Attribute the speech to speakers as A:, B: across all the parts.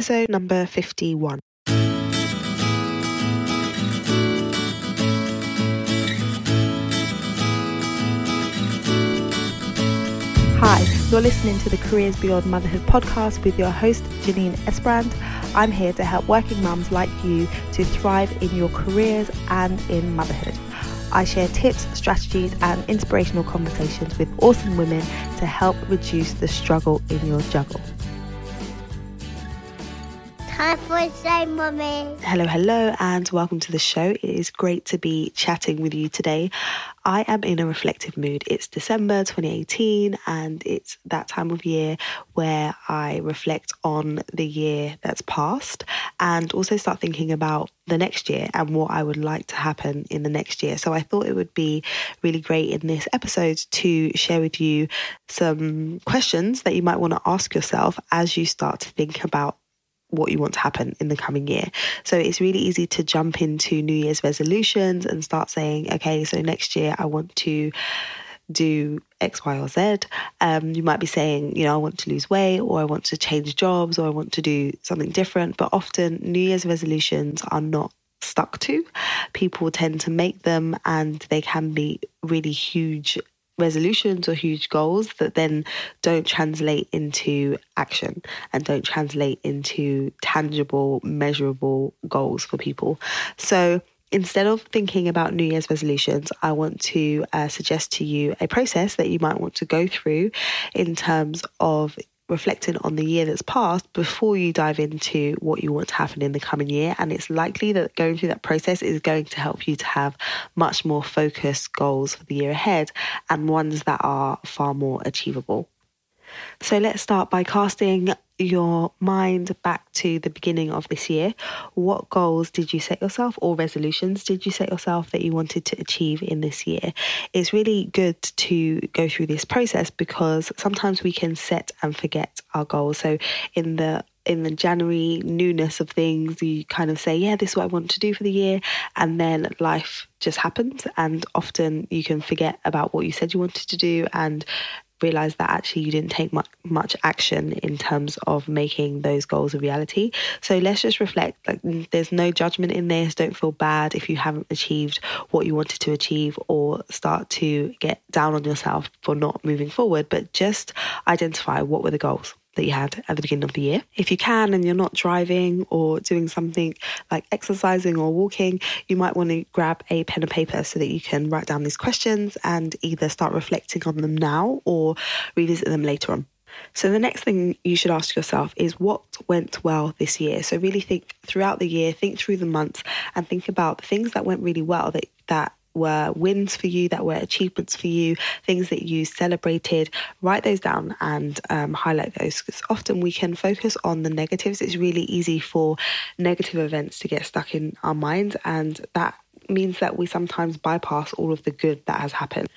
A: episode number 51. Hi, you're listening to the Careers Beyond Motherhood podcast with your host, Janine Esbrand. I'm here to help working mums like you to thrive in your careers and in motherhood. I share tips, strategies, and inspirational conversations with awesome women to help reduce the struggle in your juggle. Hello, hello, and welcome to the show. It is great to be chatting with you today. I am in a reflective mood. It's December 2018, and it's that time of year where I reflect on the year that's passed and also start thinking about the next year and what I would like to happen in the next year. So I thought it would be really great in this episode to share with you some questions that you might want to ask yourself as you start to think about what you want to happen in the coming year. So it's really easy to jump into New Year's resolutions and start saying, okay, so next year I want to do X, Y, or Z. Um, you might be saying, you know, I want to lose weight, or I want to change jobs, or I want to do something different. But often, New Year's resolutions are not stuck to. People tend to make them, and they can be really huge resolutions or huge goals that then don't translate into action and don't translate into tangible, measurable goals for people. So instead of thinking about New Year's resolutions, I want to uh, suggest to you a process that you might want to go through in terms of reflecting on the year that's passed before you dive into what you want to happen in the coming year. And it's likely that going through that process is going to help you to have much more focused goals for the year ahead and ones that are far more achievable. So let's start by casting your mind back to the beginning of this year. What goals did you set yourself or resolutions did you set yourself that you wanted to achieve in this year? It's really good to go through this process because sometimes we can set and forget our goals. So in the in the January newness of things, you kind of say, Yeah, this is what I want to do for the year. And then life just happens. And often you can forget about what you said you wanted to do and realize that actually you didn't take much, much action in terms of making those goals a reality. So let's just reflect like there's no judgment in this. Don't feel bad if you haven't achieved what you wanted to achieve or start to get down on yourself for not moving forward, but just identify what were the goals that you had at the beginning of the year. If you can and you're not driving or doing something like exercising or walking, you might want to grab a pen and paper so that you can write down these questions and either start reflecting on them now or revisit them later on. So, the next thing you should ask yourself is what went well this year? So, really think throughout the year, think through the months, and think about the things that went really well that, that were wins for you, that were achievements for you, things that you celebrated, write those down and um, highlight those because often we can focus on the negatives. It's really easy for negative events to get stuck in our minds, and that means that we sometimes bypass all of the good that has happened.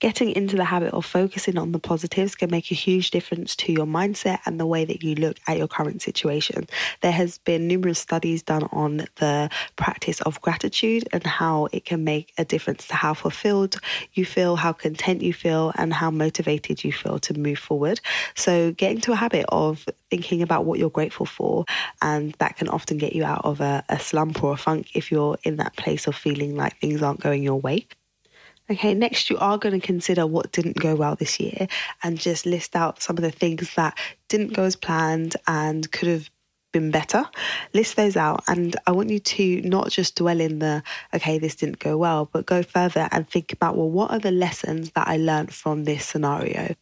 A: Getting into the habit of focusing on the positives can make a huge difference to your mindset and the way that you look at your current situation. There has been numerous studies done on the practice of gratitude and how it can make a difference to how fulfilled you feel, how content you feel, and how motivated you feel to move forward. So, getting to a habit of thinking about what you're grateful for, and that can often get you out of a, a slump or a funk if you're in that place of feeling like things aren't going your way. Okay, next you are going to consider what didn't go well this year and just list out some of the things that didn't go as planned and could have been better. List those out. And I want you to not just dwell in the, okay, this didn't go well, but go further and think about, well, what are the lessons that I learned from this scenario?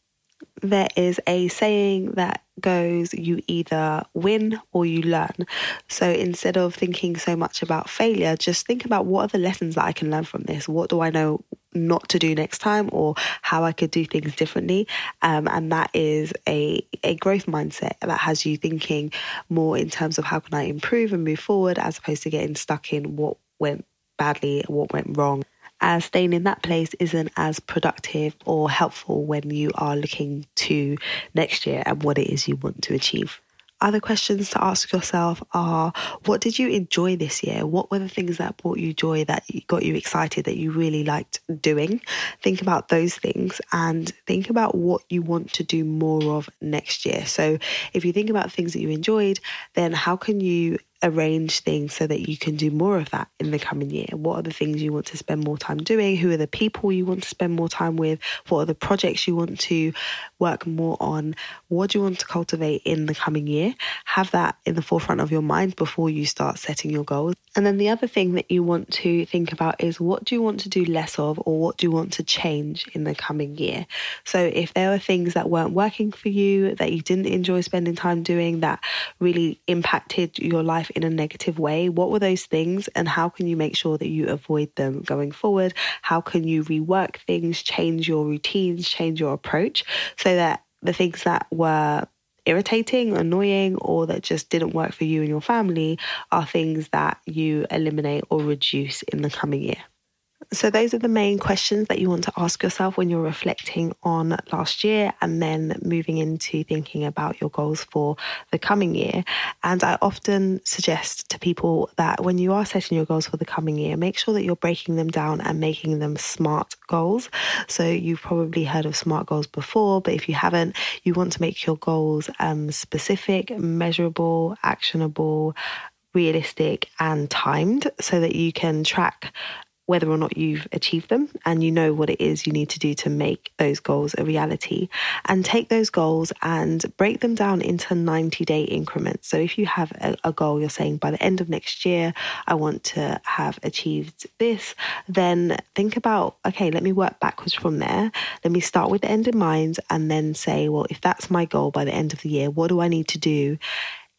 A: There is a saying that goes, you either win or you learn. So instead of thinking so much about failure, just think about what are the lessons that I can learn from this? What do I know not to do next time or how I could do things differently. Um, and that is a, a growth mindset that has you thinking more in terms of how can I improve and move forward as opposed to getting stuck in what went badly, what went wrong. As staying in that place isn't as productive or helpful when you are looking to next year and what it is you want to achieve. Other questions to ask yourself are what did you enjoy this year? What were the things that brought you joy, that got you excited, that you really liked doing? Think about those things and think about what you want to do more of next year. So, if you think about things that you enjoyed, then how can you arrange things so that you can do more of that in the coming year? What are the things you want to spend more time doing? Who are the people you want to spend more time with? What are the projects you want to work more on? What do you want to cultivate in the coming year? Have that in the forefront of your mind before you start setting your goals. And then the other thing that you want to think about is what do you want to do less of or what do you want to change in the coming year? So if there are things that weren't working for you, that you didn't enjoy spending time doing, that really impacted your life life in a negative way, what were those things and how can you make sure that you avoid them going forward? How can you rework things, change your routines, change your approach so that the things that were irritating, annoying, or that just didn't work for you and your family are things that you eliminate or reduce in the coming year. So, those are the main questions that you want to ask yourself when you're reflecting on last year and then moving into thinking about your goals for the coming year. And I often suggest to people that when you are setting your goals for the coming year, make sure that you're breaking them down and making them SMART goals. So, you've probably heard of SMART goals before, but if you haven't, you want to make your goals um, specific, measurable, actionable realistic and timed so that you can track whether or not you've achieved them and you know what it is you need to do to make those goals a reality and take those goals and break them down into 90 day increments. So if you have a, a, goal, you're saying by the end of next year, I want to have achieved this, then think about, okay, let me work backwards from there. Let me start with the end in mind and then say, well, if that's my goal by the end of the year, what do I need to do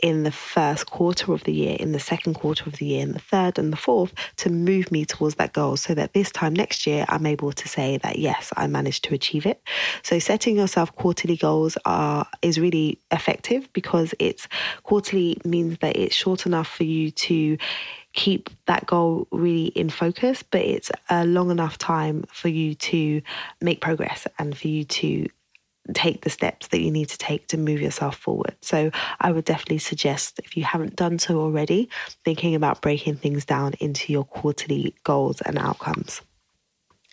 A: in the first quarter of the year, in the second quarter of the year, in the third and the fourth to move me towards that goal so that this time next year I'm able to say that yes, I managed to achieve it. So setting yourself quarterly goals are is really effective because it's quarterly means that it's short enough for you to keep that goal really in focus, but it's a long enough time for you to make progress and for you to take the steps that you need to take to move yourself forward. So I would definitely suggest, if you haven't done so already, thinking about breaking things down into your quarterly goals and outcomes.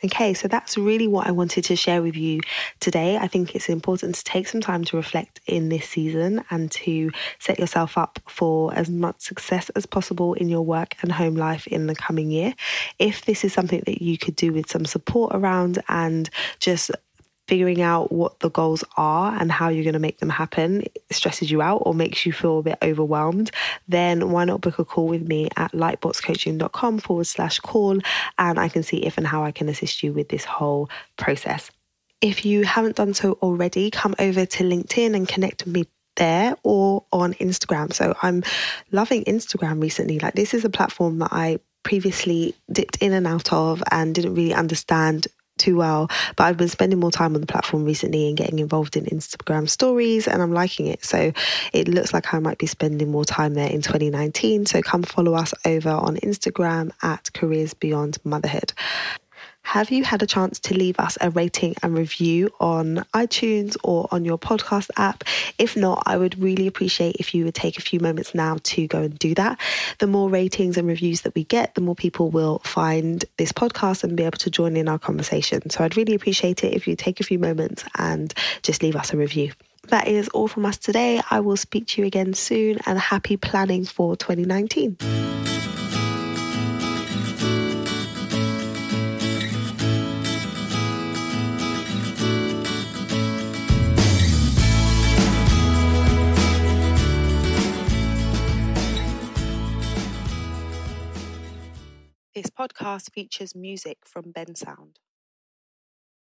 A: Okay, so that's really what I wanted to share with you today. I think it's important to take some time to reflect in this season and to set yourself up for as much success as possible in your work and home life in the coming year. If this is something that you could do with some support around and just figuring out what the goals are and how you're going to make them happen stresses you out or makes you feel a bit overwhelmed, then why not book a call with me at lightboxcoaching.com forward slash call and I can see if and how I can assist you with this whole process. If you haven't done so already, come over to LinkedIn and connect with me there or on Instagram. So I'm loving Instagram recently. Like, this is a platform that I previously dipped in and out of and didn't really understand too well. But I've been spending more time on the platform recently and getting involved in Instagram stories, and I'm liking it. So it looks like I might be spending more time there in 2019. So come follow us over on Instagram at Careers Beyond Motherhood. Have you had a chance to leave us a rating and review on iTunes or on your podcast app? If not, I would really appreciate if you would take a few moments now to go and do that. The more ratings and reviews that we get, the more people will find this podcast and be able to join in our conversation. So I'd really appreciate it if you take a few moments and just leave us a review that is all from us today. I will speak to you again soon and happy planning for 2019. This podcast features music from Bensound.